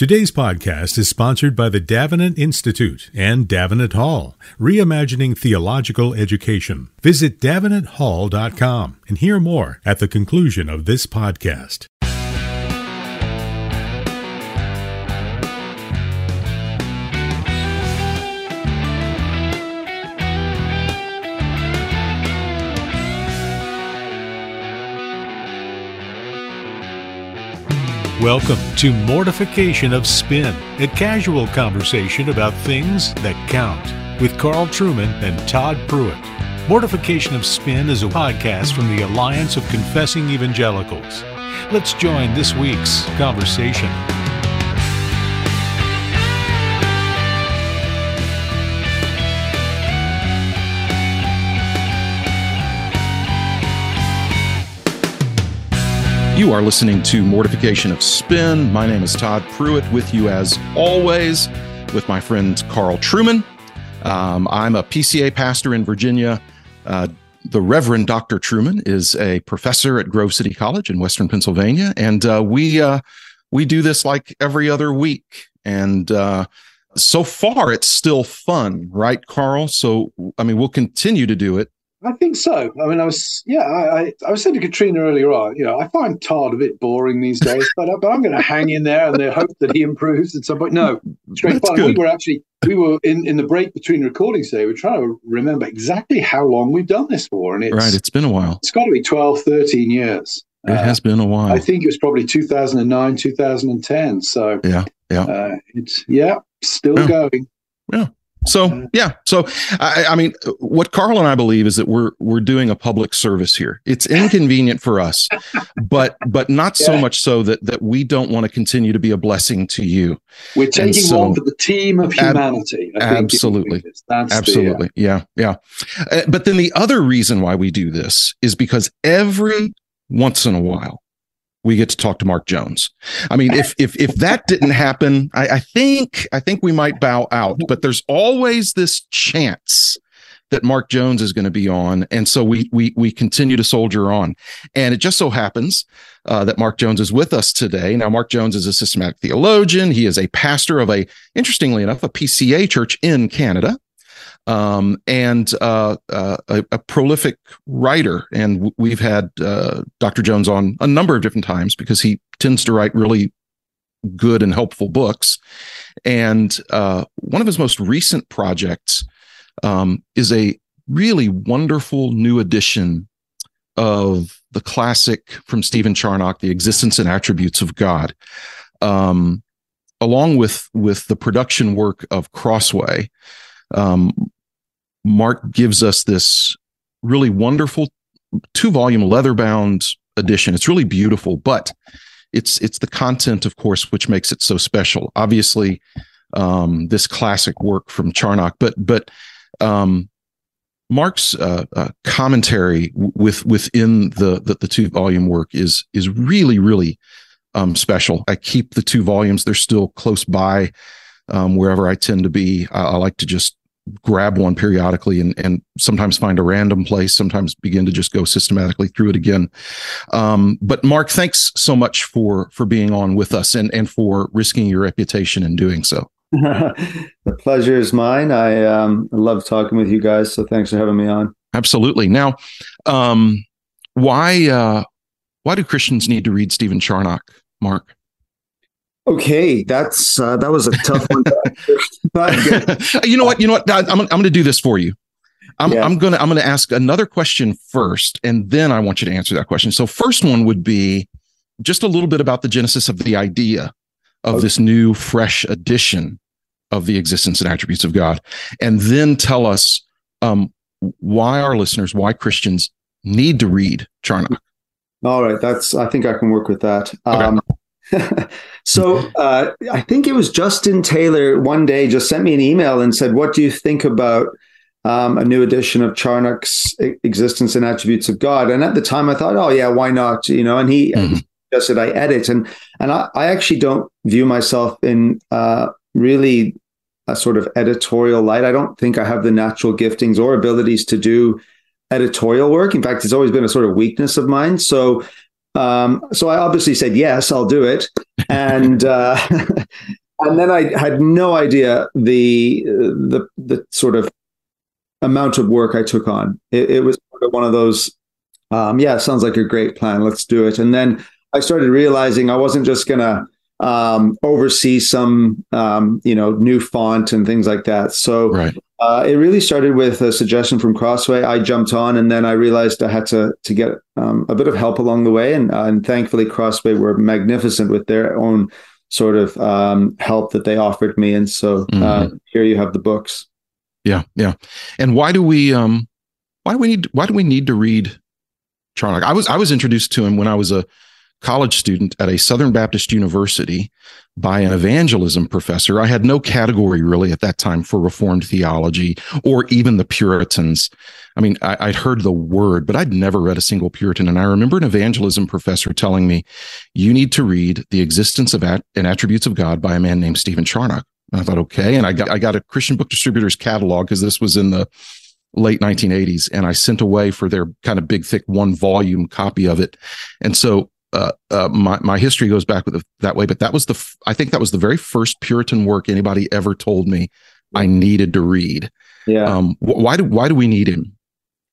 Today's podcast is sponsored by the Davenant Institute and Davenant Hall, reimagining theological education. Visit davenanthall.com and hear more at the conclusion of this podcast. Welcome to Mortification of Spin, a casual conversation about things that count, with Carl Trueman and Todd Pruitt. Mortification of Spin is a podcast from the Alliance of Confessing Evangelicals. Let's join this week's conversation. You are listening to Mortification of Spin. My name is Todd Pruitt, with you as always, with my friend Carl Trueman. Um, I'm a PCA pastor in Virginia. Uh, the Reverend Dr. Trueman is a professor at Grove City College in Western Pennsylvania, and uh, we uh, we do this like every other week. And uh, so far, it's still fun, right, Carl? So I mean, we'll continue to do it I think so. I mean, I was, yeah, I, I, I, was saying to Katrina earlier on, you know, I find Todd a bit boring these days, but, but I'm going to hang in there and hope that he improves at some point. No, straight fun. We were actually, we were in, in the break between recordings today. We are trying to remember exactly how long we've done this for. And it's, right, it's been a while. It's got to be 12, 13 years. It uh, has been a while. I think it was probably 2009, 2010. So, yeah, yeah. Uh, it's, yeah, still yeah. going. Yeah. So yeah, so I, I, mean, what Carl and I believe is that we're we're doing a public service here. It's inconvenient for us, but but not yeah. so much so that that we don't want to continue to be a blessing to you. We're taking so, one for the team of humanity. Ab- absolutely, absolutely, the, uh, yeah, yeah. Uh, but then the other reason why we do this is because every once in a while we get to talk to Mark Jones. I mean, if if if that didn't happen, I, I, think I think we might bow out. But there's always this chance that Mark Jones is going to be on, and so we we we continue to soldier on. And it just so happens uh, that Mark Jones is with us today. Now, Mark Jones is a systematic theologian. He is a pastor of a, interestingly enough, a PCA church in Canada um, and uh, uh, a, a, prolific writer. And we've had uh, Dr. Jones on a number of different times because he tends to write really good and helpful books. And uh, one of his most recent projects um, is a really wonderful new edition of the classic from Stephen Charnock, The Existence and Attributes of God. Um, along with with the production work of Crossway, um, Mark gives us this really wonderful two volume leather bound edition. It's really beautiful, but it's it's the content, of course, which makes it so special. Obviously, um, this classic work from Charnock, but but um, Mark's uh, uh, commentary with within the, the, the two volume work is is really really um, special. I keep the two volumes; they're still close by um, wherever I tend to be. I, I, like to just grab one periodically and, and sometimes find a random place, sometimes begin to just go systematically through it again. Um, but Mark, thanks so much for for being on with us and, and for risking your reputation in doing so. the pleasure is mine. I um, love talking with you guys. So thanks for having me on. Absolutely. Now, um, why uh, why do Christians need to read Stephen Charnock, Mark? Okay, that's uh, that was a tough one. but you know what? You know what? I'm I'm going to do this for you. I'm yeah. I'm going to I'm going to ask another question first, and then I want you to answer that question. So, first one would be just a little bit about the genesis of the idea of okay. this new, fresh edition of the existence and attributes of God, and then tell us um, why our listeners, why Christians need to read Charnock. All right, that's I think I can work with that. Okay. Um, so uh, I think it was Justin Taylor one day just sent me an email and said, "What do you think about um, a new edition of Charnock's Existence and Attributes of God?" And at the time, I thought, "Oh yeah, why not?" You know, and he mm-hmm. suggested I edit, and and I, I, actually don't view myself in uh, really a sort of editorial light. I don't think I have the natural giftings or abilities to do editorial work. In fact, it's always been a sort of weakness of mine. So um, so I obviously said yes, I'll do it, and uh, and then I had no idea the the the sort of amount of work I took on. It, it was one of those, um, yeah, sounds like a great plan. Let's do it. And then I started realizing I wasn't just gonna um, oversee some, um, you know, new font and things like that. So right. Uh, it really started with a suggestion from Crossway. I jumped on, and then I realized I had to to get um, a bit of help along the way. And, uh, and thankfully, Crossway were magnificent with their own sort of um, help that they offered me. And so uh, mm-hmm. here you have the books. Yeah, yeah. And why do we um why do we need why do we need to read Charnock? I was I was introduced to him when I was a college student at a Southern Baptist University by an evangelism professor. I had no category really at that time for Reformed theology or even the Puritans. I mean, I, would heard the word, but I'd never read a single Puritan. And I remember an evangelism professor telling me, you need to read The Existence of At- and Attributes of God by a man named Stephen Charnock. And I thought, okay. And I got, I got a Christian book distributor's catalog because this was in the late 1980s and I sent away for their kind of big, thick one volume copy of it. And so uh, uh, my my history goes back with the, that way, but that was the I think that was the very first Puritan work anybody ever told me I needed to read. Yeah. Um, why do why do we need him?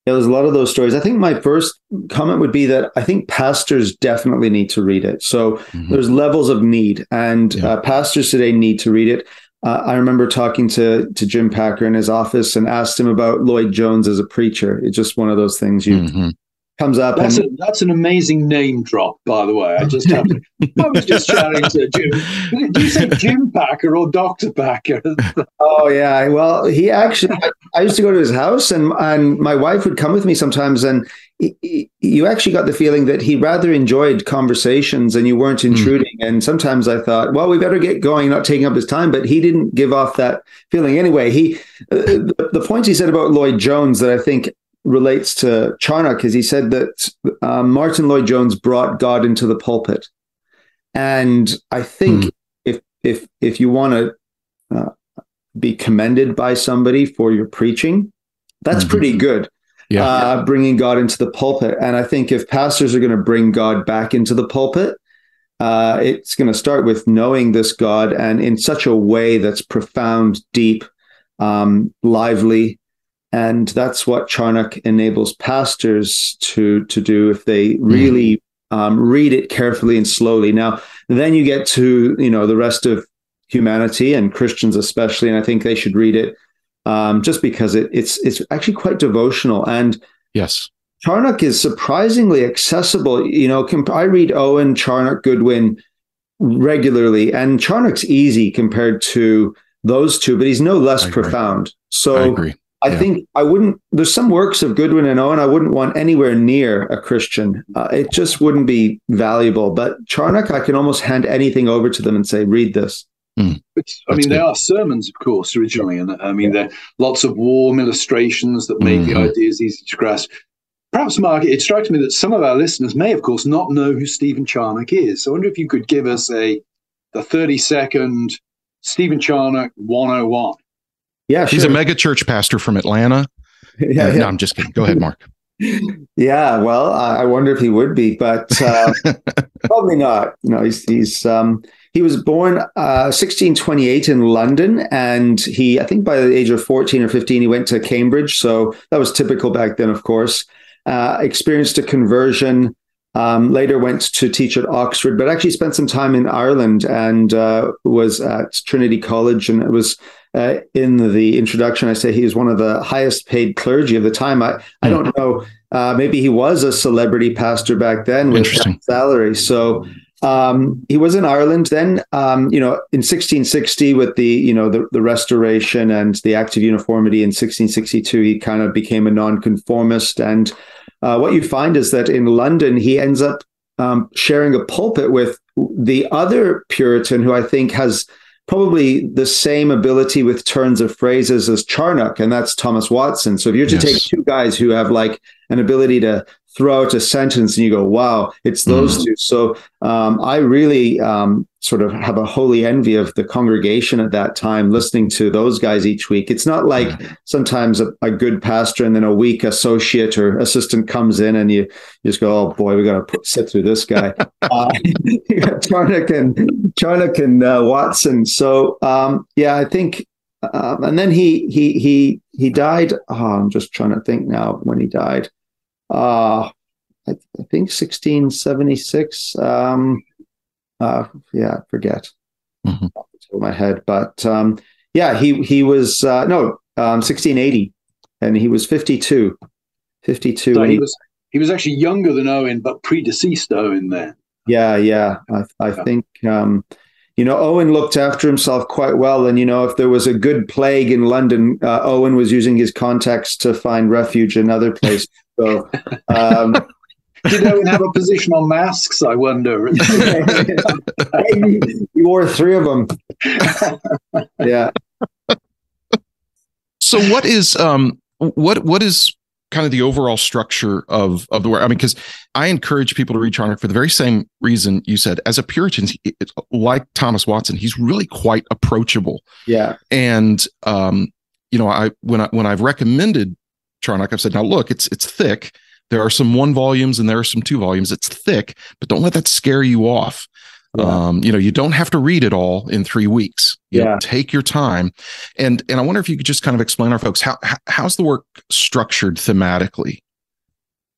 Yeah, there's a lot of those stories. I think my first comment would be that I think pastors definitely need to read it. So mm-hmm. there's levels of need, and yeah. uh, pastors today need to read it. Uh, I remember talking to to Jim Packer in his office and asked him about Lloyd Jones as a preacher. It's just one of those things you mm-hmm comes up. That's, and, a, that's an amazing name drop, by the way. I just have to, I was just chatting to Jim. Do you say Jim Packer or Doctor Packer? oh yeah, well he actually. I used to go to his house, and and my wife would come with me sometimes, and he, he, you actually got the feeling that he rather enjoyed conversations, and you weren't hmm. intruding. Mm. And sometimes I thought, well, we better get going, not taking up his time. But he didn't give off that feeling anyway. He uh, the, the points he said about Lloyd Jones that I think relates to Charnock is he said that um, Martyn Lloyd Jones brought God into the pulpit, and I think mm. if if if you want to uh, be commended by somebody for your preaching, that's mm-hmm. pretty good. Yeah, uh, bringing God into the pulpit, and I think if pastors are going to bring God back into the pulpit, uh, it's going to start with knowing this God and in such a way that's profound, deep, um, lively, and that's what Charnock enables pastors to to do if they hmm. really um, read it carefully and slowly. Now, then you get to you know the rest of humanity and Christians especially, and I think they should read it um, just because it, it's it's actually quite devotional and yes. Charnock is surprisingly accessible. You know, I read Owen, Charnock, Goodwin regularly, and Charnock's easy compared to those two, but he's no less profound. So I yeah. think I wouldn't. There's some works of Goodwin and Owen I wouldn't want anywhere near a Christian. Uh, it just wouldn't be valuable. But Charnock, I can almost hand anything over to them and say, "Read this." Mm. I mean, good. they are sermons, of course, originally, and I mean, there are lots of warm illustrations that make mm-hmm. the ideas easy to grasp. Perhaps, Mark, it strikes me that some of our listeners may, of course, not know who Stephen Charnock is. So I wonder if you could give us a the 30 second Stephen Charnock 101. Yeah, he's a mega church pastor from Atlanta. yeah, uh, yeah. No, I'm just kidding. Go ahead, Mark. yeah, well, I wonder if he would be, but uh, probably not. No, he's he's um, he was born uh, 1628 in London, and he I think by the age of 14 or 15 he went to Cambridge, so that was typical back then, of course. Uh, experienced a conversion. Um, later went to teach at Oxford, but actually spent some time in Ireland and uh, was at Trinity College, and it was uh, in the introduction, I say he was one of the highest paid clergy of the time. I, I don't know. Uh, maybe he was a celebrity pastor back then with salary. So um, he was in Ireland. Then, um, you know, in 1660, with the you know the, the Restoration and the Act of Uniformity in 1662, he kind of became a nonconformist. And uh, what you find is that in London, he ends up um, sharing a pulpit with the other Puritan, who I think has probably the same ability with turns of phrases as Charnock, and that's Thomas Watson. So if you're to yes. take two guys who have like an ability to throughout a sentence and you go, wow, it's those mm. two. So um, I really um, sort of have a holy envy of the congregation at that time, listening to those guys each week. It's not like sometimes a, a good pastor and then a weak associate or assistant comes in and you, you just go, oh boy, we got to sit through this guy. uh, Charnock and, Charnock and uh, Watson. So um, yeah, I think um, and then he he he he died. Oh, I'm just trying to think now when he died uh, I, I think 1676. Um, uh, yeah, I forget mm-hmm. top of my head, but um, yeah, he he was uh, no um, 1680, and he was 52. 52. So he was he was actually younger than Owen, but predeceased Owen then. Yeah, yeah, I, I yeah. think. Um, you know, Owen looked after himself quite well. And, you know, if there was a good plague in London, uh, Owen was using his contacts to find refuge in other places. So, um, did Owen have a position on masks? I wonder. he wore three of them. yeah. So, what is um, what what is kind of the overall structure of of the work? I mean, because I encourage people to read Charnock for the very same reason you said. As a Puritan, like Thomas Watson, he's really quite approachable. Yeah, and um, you know, I when I when I've recommended Charnock, I've said, now look, it's it's thick. There are some one volumes and there are some two volumes. It's thick, but don't let that scare you off. Yeah. Um, you know, you don't have to read it all in three weeks. You yeah. Know, take your time. And and I wonder if you could just kind of explain our folks how, how how's the work structured thematically?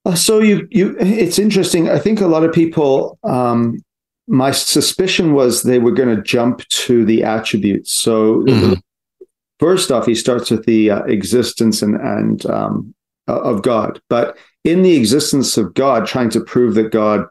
Uh, so you you it's interesting. I think a lot of people um my suspicion was they were going to jump to the attributes. So mm-hmm. First off, he starts with the uh, existence and, and um, of God, but in the existence of God, trying to prove that God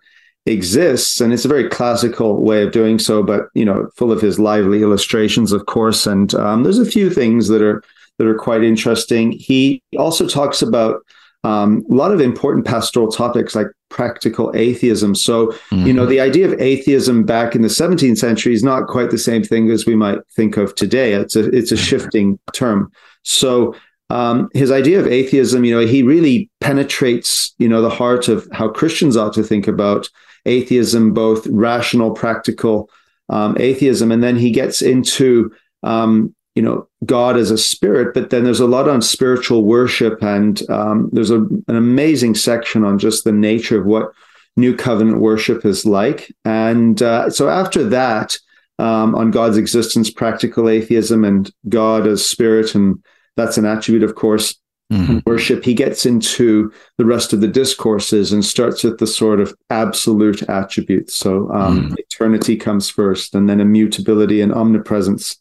exists, and it's a very classical way of doing so, but you know, full of his lively illustrations, of course. And um, there's a few things that are that are quite interesting. He also talks about um, a lot of important pastoral topics like practical atheism. So, mm-hmm. you know, mm-hmm. the idea of atheism back in the 17th century is not quite the same thing as we might think of today. It's a it's a mm-hmm. shifting term. So, um, his idea of atheism, you know, he really penetrates, you know, the heart of how Christians ought to think about atheism, both rational, practical um, atheism, and then he gets into um, you know God as a spirit, but then there's a lot on spiritual worship, and um, there's a, an amazing section on just the nature of what New Covenant worship is like. And uh, so after that, um, on God's existence, practical atheism, and God as spirit, and that's an attribute, of course. Mm-hmm. Worship, he gets into the rest of the discourses and starts with the sort of absolute attributes. So, um, mm-hmm. eternity comes first, and then immutability and omnipresence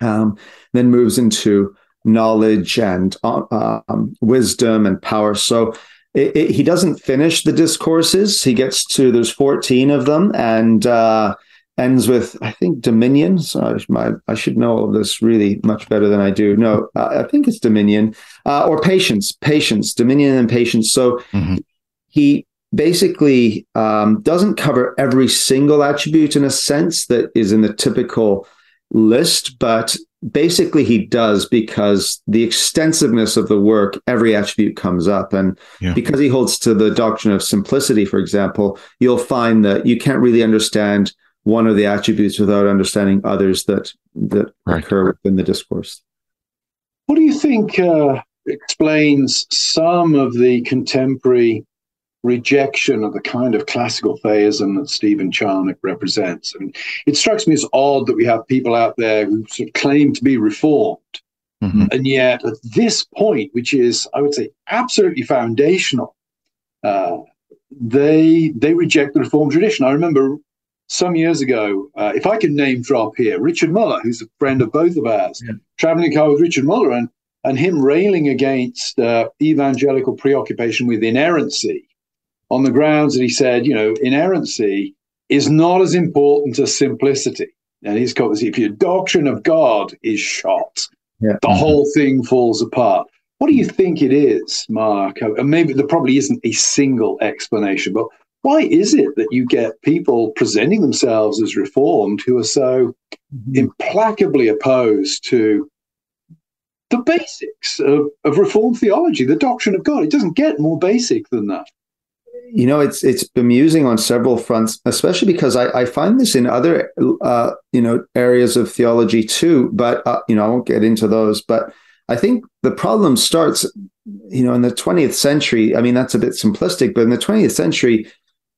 um, then moves into knowledge and uh, um, wisdom and power. So it, it, he doesn't finish the discourses. He gets to there's 14 of them and uh, ends with I think dominion. So I, I, should know all of this really much better than I do. No, uh, I think it's dominion uh, or patience. Patience, dominion, and patience. So mm-hmm. he basically um, doesn't cover every single attribute in a sense that is in the typical list, but basically he does because the extensiveness of the work, every attribute comes up. And yeah. because he holds to the doctrine of simplicity, for example, you'll find that you can't really understand one of the attributes without understanding others that that right. occur within the discourse. What do you think uh, explains some of the contemporary rejection of the kind of classical theism that Stephen Charnock represents. And it strikes me as odd that we have people out there who sort of claim to be reformed. Mm-hmm. And yet, at this point, which is, I would say, absolutely foundational, uh, they they reject the reformed tradition. I remember some years ago, uh, if I can name drop here, Richard Muller, who's a friend of both of ours, yeah. traveling car with Richard Muller and and him railing against uh, evangelical preoccupation with inerrancy on the grounds that he said, you know, inerrancy is not as important as simplicity. And he's got if your doctrine of God is shot, yeah. the whole thing falls apart. What do you think it is, Mark? And maybe there probably isn't a single explanation, but why is it that you get people presenting themselves as reformed who are so mm-hmm. implacably opposed to the basics of, of reformed theology, the doctrine of God? It doesn't get more basic than that. You know, it's it's bemusing on several fronts, especially because I, I find this in other uh, you know areas of theology too. But uh, you know, I won't get into those. But I think the problem starts, you know, in the 20th century. I mean, that's a bit simplistic, but in the 20th century,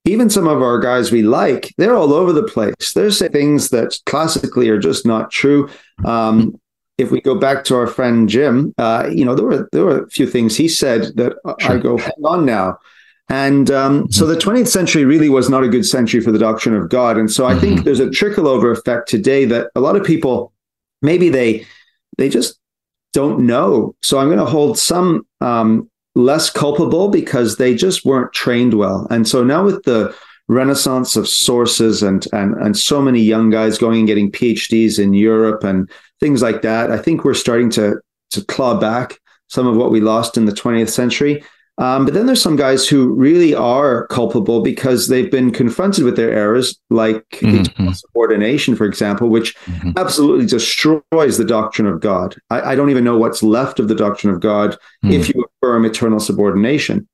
even some of our guys we like, they're all over the place. There's things that classically are just not true. Um, if we go back to our friend Jim, uh, you know, there were there were a few things he said that sure. I go, hang on now. And um, mm-hmm. so the 20th century really was not a good century for the doctrine of God. And so I mm-hmm. think there's a trickle over effect today that a lot of people maybe they they just don't know. So I'm going to hold some um, less culpable because they just weren't trained well. And so now with the renaissance of sources and and and so many young guys going and getting PhDs in Europe and things like that, I think we're starting to to claw back some of what we lost in the 20th century. Um, but then there's some guys who really are culpable because they've been confronted with their errors, like mm-hmm. subordination, for example, which mm-hmm. absolutely destroys the doctrine of God. I, I, don't even know what's left of the doctrine of God mm-hmm. if you affirm eternal subordination.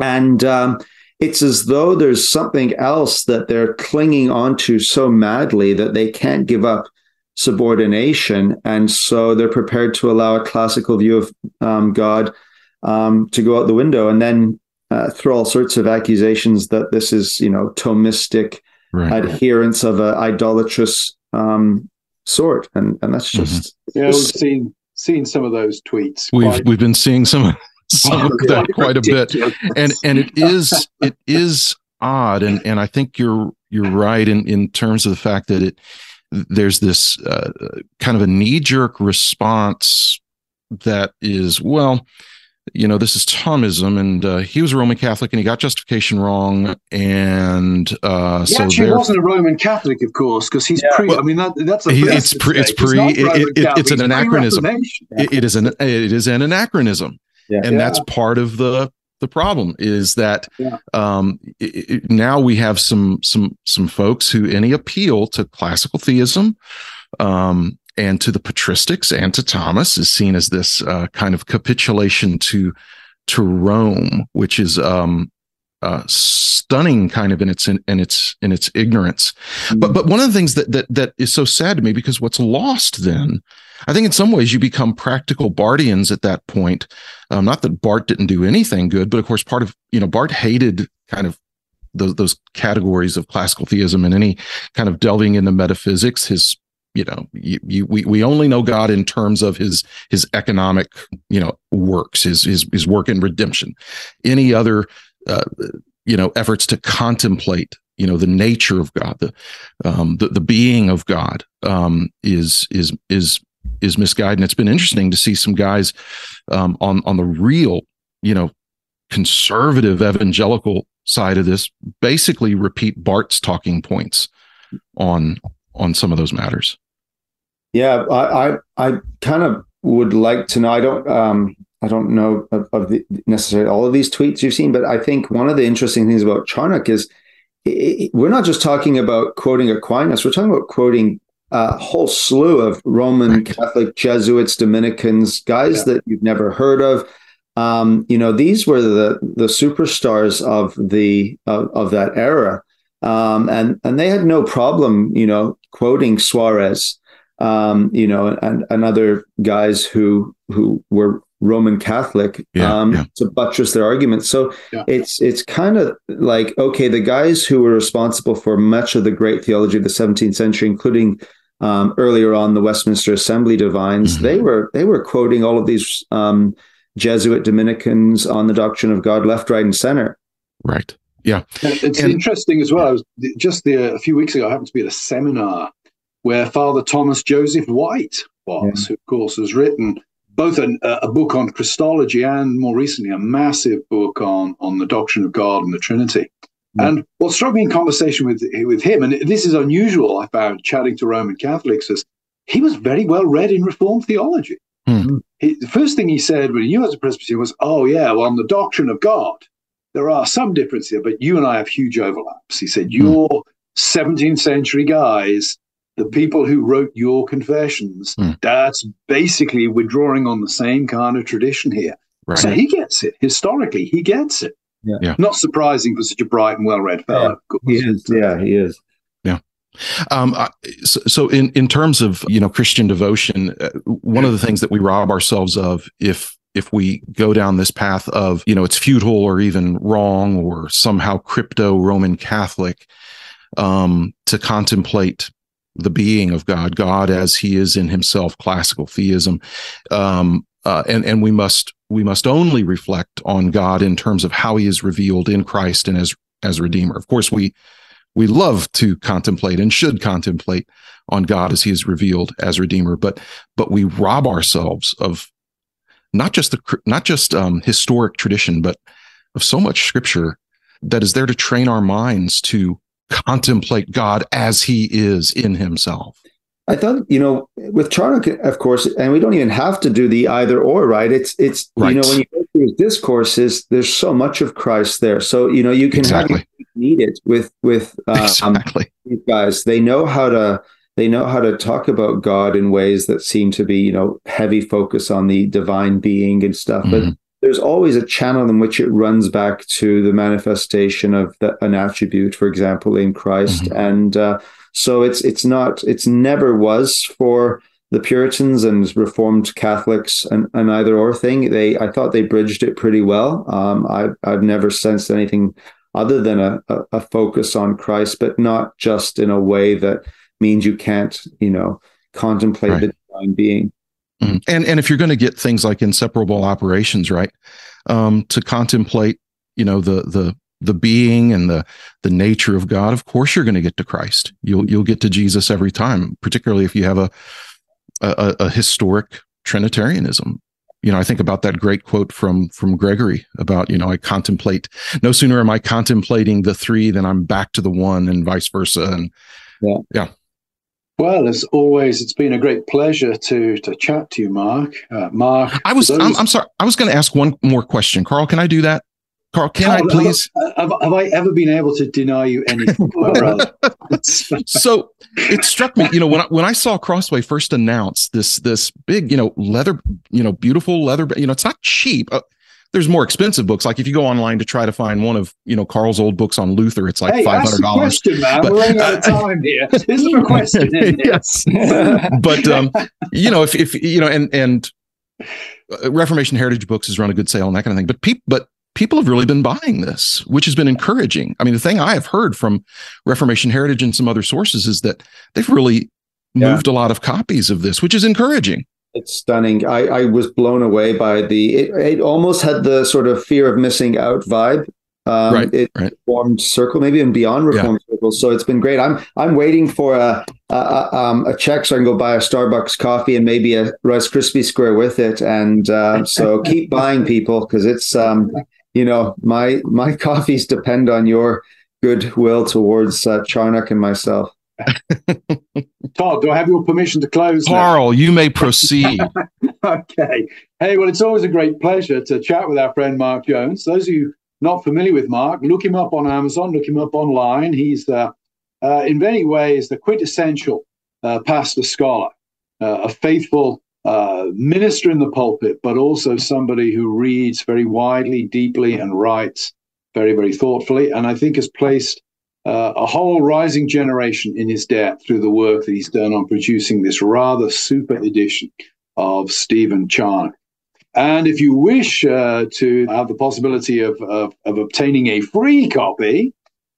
And um, it's as though there's something else that they're clinging onto so madly that they can't give up subordination. And so they're prepared to allow a classical view of um, God um, to go out the window and then uh, throw all sorts of accusations that this is, you know, Thomistic right. adherence of an idolatrous um, sort, and and that's mm-hmm. just mm-hmm. yeah. We've seen seen some of those tweets. We've quite. we've been seeing some some of that quite a bit, and and it is it is odd, and and I think you're you're right in in terms of the fact that it there's this uh, kind of a knee jerk response that is well you know, this is Thomism, and uh, he was a Roman Catholic, and he got justification wrong, and uh, he so actually wasn't a Roman Catholic, of course, because he's yeah. pre. Well, I mean, that, that's a it's pre. It's pre. It, it, it's an anachronism. It, it is an it is an anachronism, yeah. and yeah. that's part of the the problem is that um, now we have some some some folks who any appeal to classical theism um, and to the patristics and to Thomas is seen as this uh, kind of capitulation to to Rome, which is um, uh, stunning, kind of in its in, in its in its ignorance. Mm-hmm. But but one of the things that that that is so sad to me because what's lost then, I think in some ways you become practical Barthians at that point. Um, not that Barth didn't do anything good, but of course part of you know Barth hated kind of those, those categories of classical theism and any kind of delving into metaphysics. His you know you, you, we, we only know god in terms of his his economic you know works his his, his work in redemption. Any other uh, you know efforts to contemplate you know the nature of god the um the, the being of god um is is is is misguided. And it's been interesting to see some guys um on on the real you know conservative evangelical side of this basically repeat Barth's talking points on on some of those matters yeah, I, I, I kind of would like to know. I don't, um, I don't know of, of the, necessarily all of these tweets you've seen, but I think one of the interesting things about Charnock is it, we're not just talking about quoting Aquinas. We're talking about quoting a whole slew of Roman right. Catholic Jesuits, Dominicans, guys yeah. that you've never heard of. Um, you know, these were the the superstars of the of, of that era, um, and and they had no problem, you know, quoting Suarez um, you know, and, and other guys who who were Roman Catholic yeah, um, yeah. to buttress their arguments. So yeah. it's it's kind of like okay, the guys who were responsible for much of the great theology of the 17th century, including um, earlier on the Westminster Assembly divines, mm-hmm. they were they were quoting all of these um, Jesuit Dominicans on the doctrine of God, left, right, and center. Right. Yeah. It's and, interesting as well. I was just the, a few weeks ago. I happened to be at a seminar where Father Thomas Joseph White was, yeah. who, of course, has written both an, a book on Christology and more recently a massive book on, on the doctrine of God and the Trinity. Yeah. And what struck me in conversation with, with him, and this is unusual, I found chatting to Roman Catholics, is he was very well read in Reformed theology. Mm-hmm. He, the first thing he said when he knew as a Presbyterian was, Oh, yeah, well, on the doctrine of God, there are some differences here, but you and I have huge overlaps. He said. You're 17th century guys the people who wrote your confessions, mm. that's basically we're drawing on the same kind of tradition here. Right. So he gets it. Historically, he gets it. Yeah. yeah. Not surprising for such a bright and well-read fellow. Yeah, he is. Yeah, he is. Yeah. Um, so, so, in, in terms of you know Christian devotion, uh, one of the things that we rob ourselves of if if we go down this path of you know it's futile or even wrong or somehow crypto Roman Catholic um, to contemplate the being of God, God as He is in Himself, classical theism, um, uh, and and we must we must only reflect on God in terms of how He is revealed in Christ and as as Redeemer. Of course, we we love to contemplate and should contemplate on God as He is revealed as Redeemer, but but we rob ourselves of not just the not just um, historic tradition, but of so much Scripture that is there to train our minds to contemplate God as He is in Himself. I thought, you know, with Charnock, of course, and we don't even have to do the either or, right? It's it's right. you know when you go through his discourses, there's so much of Christ there. So you know you can exactly. need it with with um, exactly. these guys. They know how to they know how to talk about God in ways that seem to be you know heavy focus on the divine being and stuff, mm-hmm. but there's always a channel in which it runs back to the manifestation of the, an attribute, for example, in Christ, mm-hmm. and uh, so it's it's not it's never was for the Puritans and Reformed Catholics an, an either or thing. They I thought they bridged it pretty well. Um, I've I've never sensed anything other than a, a, a focus on Christ, but not just in a way that means you can't you know contemplate right. the divine being. Mm-hmm. And and if you're going to get things like inseparable operations, right, um, to contemplate, you know, the the the being and the the nature of God, of course you're going to get to Christ. You'll you'll get to Jesus every time, particularly if you have a a, a historic Trinitarianism. You know, I think about that great quote from from Gregory about you know I contemplate. No sooner am I contemplating the three than I'm back to the one, and vice versa. And yeah, yeah. Well, as always, it's been a great pleasure to to chat to you, Mark. Uh, Mark, I was those... I'm, I'm sorry. I was going to ask one more question, Carl. Can I do that? Carl, can Carl, I please? Have, have, I ever been able to deny you anything? so it struck me, you know, when I, when I saw Crossway first announce this this big, you know, leather, you know, beautiful leather, you know, it's not cheap. Uh, there's more expensive books. Like if you go online to try to find one of you know Carl's old books on Luther, it's like hey, five hundred dollars. Question, man. But, We're running out of time here. This is a question. yes, but um, you know, if if you know, and and uh, Reformation Heritage Books has run a good sale and that kind of thing. But people, but people have really been buying this, which has been encouraging. I mean, the thing I have heard from Reformation Heritage and some other sources is that they've really yeah. moved a lot of copies of this, which is encouraging. It's stunning. I, I was blown away by the. It, it almost had the sort of fear of missing out vibe. Um, right, it right. formed circle, maybe even beyond reformed yeah. circles. So it's been great. I'm I'm waiting for a a, um, a check so I can go buy a Starbucks coffee and maybe a Rice Krispie square with it. And uh, so keep buying, people, because it's um, you know, my my coffees depend on your goodwill towards uh, Charnock and myself. Todd, do I have your permission to close? Carl, now? you may proceed. okay. Hey, well, it's always a great pleasure to chat with our friend Mark Jones. Those of you not familiar with Mark, look him up on Amazon, look him up online. He's, uh, uh, in many ways, the quintessential uh, pastor scholar, uh, a faithful uh, minister in the pulpit, but also somebody who reads very widely, deeply, and writes very, very thoughtfully. And I think has placed uh, a whole rising generation in his debt through the work that he's done on producing this rather super edition of Stephen Charnock. And if you wish uh, to have the possibility of, of, of, obtaining a free copy,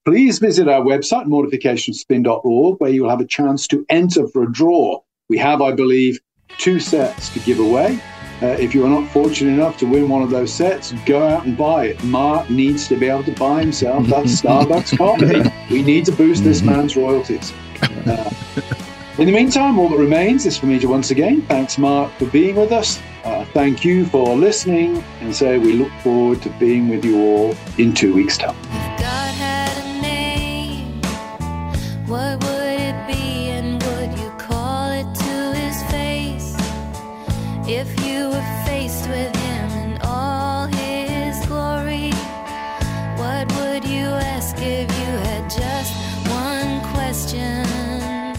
please visit our website, mortificationspin.org, where you'll have a chance to enter for a draw. We have, I believe, two sets to give away. Uh, if you are not fortunate enough to win one of those sets, go out and buy it. Mark needs to be able to buy himself that Starbucks coffee. We need to boost this man's royalties. Uh, in the meantime, all that remains is for me to once again thanks Mark for being with us. Uh, thank you for listening, and so we look forward to being with you all in two weeks' time.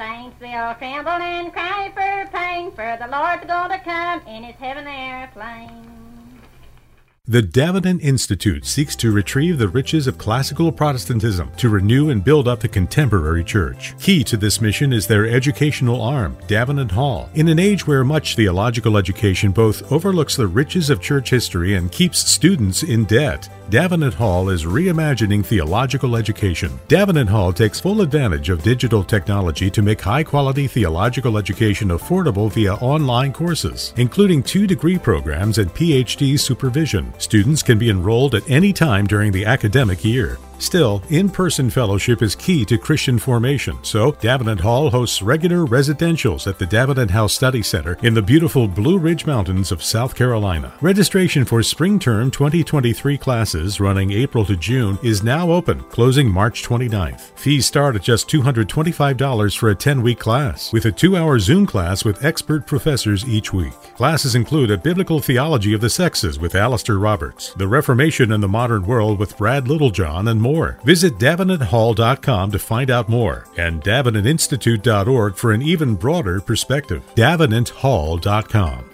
Saints they'll tremble and cry for pain, for the Lord's to come in his heaven airplane. The Davenant Institute seeks to retrieve the riches of classical Protestantism to renew and build up the contemporary church. Key to this mission is their educational arm, Davenant Hall. In an age where much theological education both overlooks the riches of church history and keeps students in debt, Davenant Hall is reimagining theological education. Davenant Hall takes full advantage of digital technology to make high quality theological education affordable via online courses, including two degree programs and PhD supervision. Students can be enrolled at any time during the academic year. Still, in person fellowship is key to Christian formation, so Davenant Hall hosts regular residentials at the Davenant House Study Center in the beautiful Blue Ridge Mountains of South Carolina. Registration for spring term 2023 classes running April to June is now open, closing March 29th. Fees start at just $225 for a 10 week class, with a two hour Zoom class with expert professors each week. Classes include a biblical theology of the sexes with Alistair Roberts, the Reformation in the Modern World with Brad Littlejohn, and more. Visit davenanthall.com to find out more and davenantinstitute.org for an even broader perspective. davenanthall.com.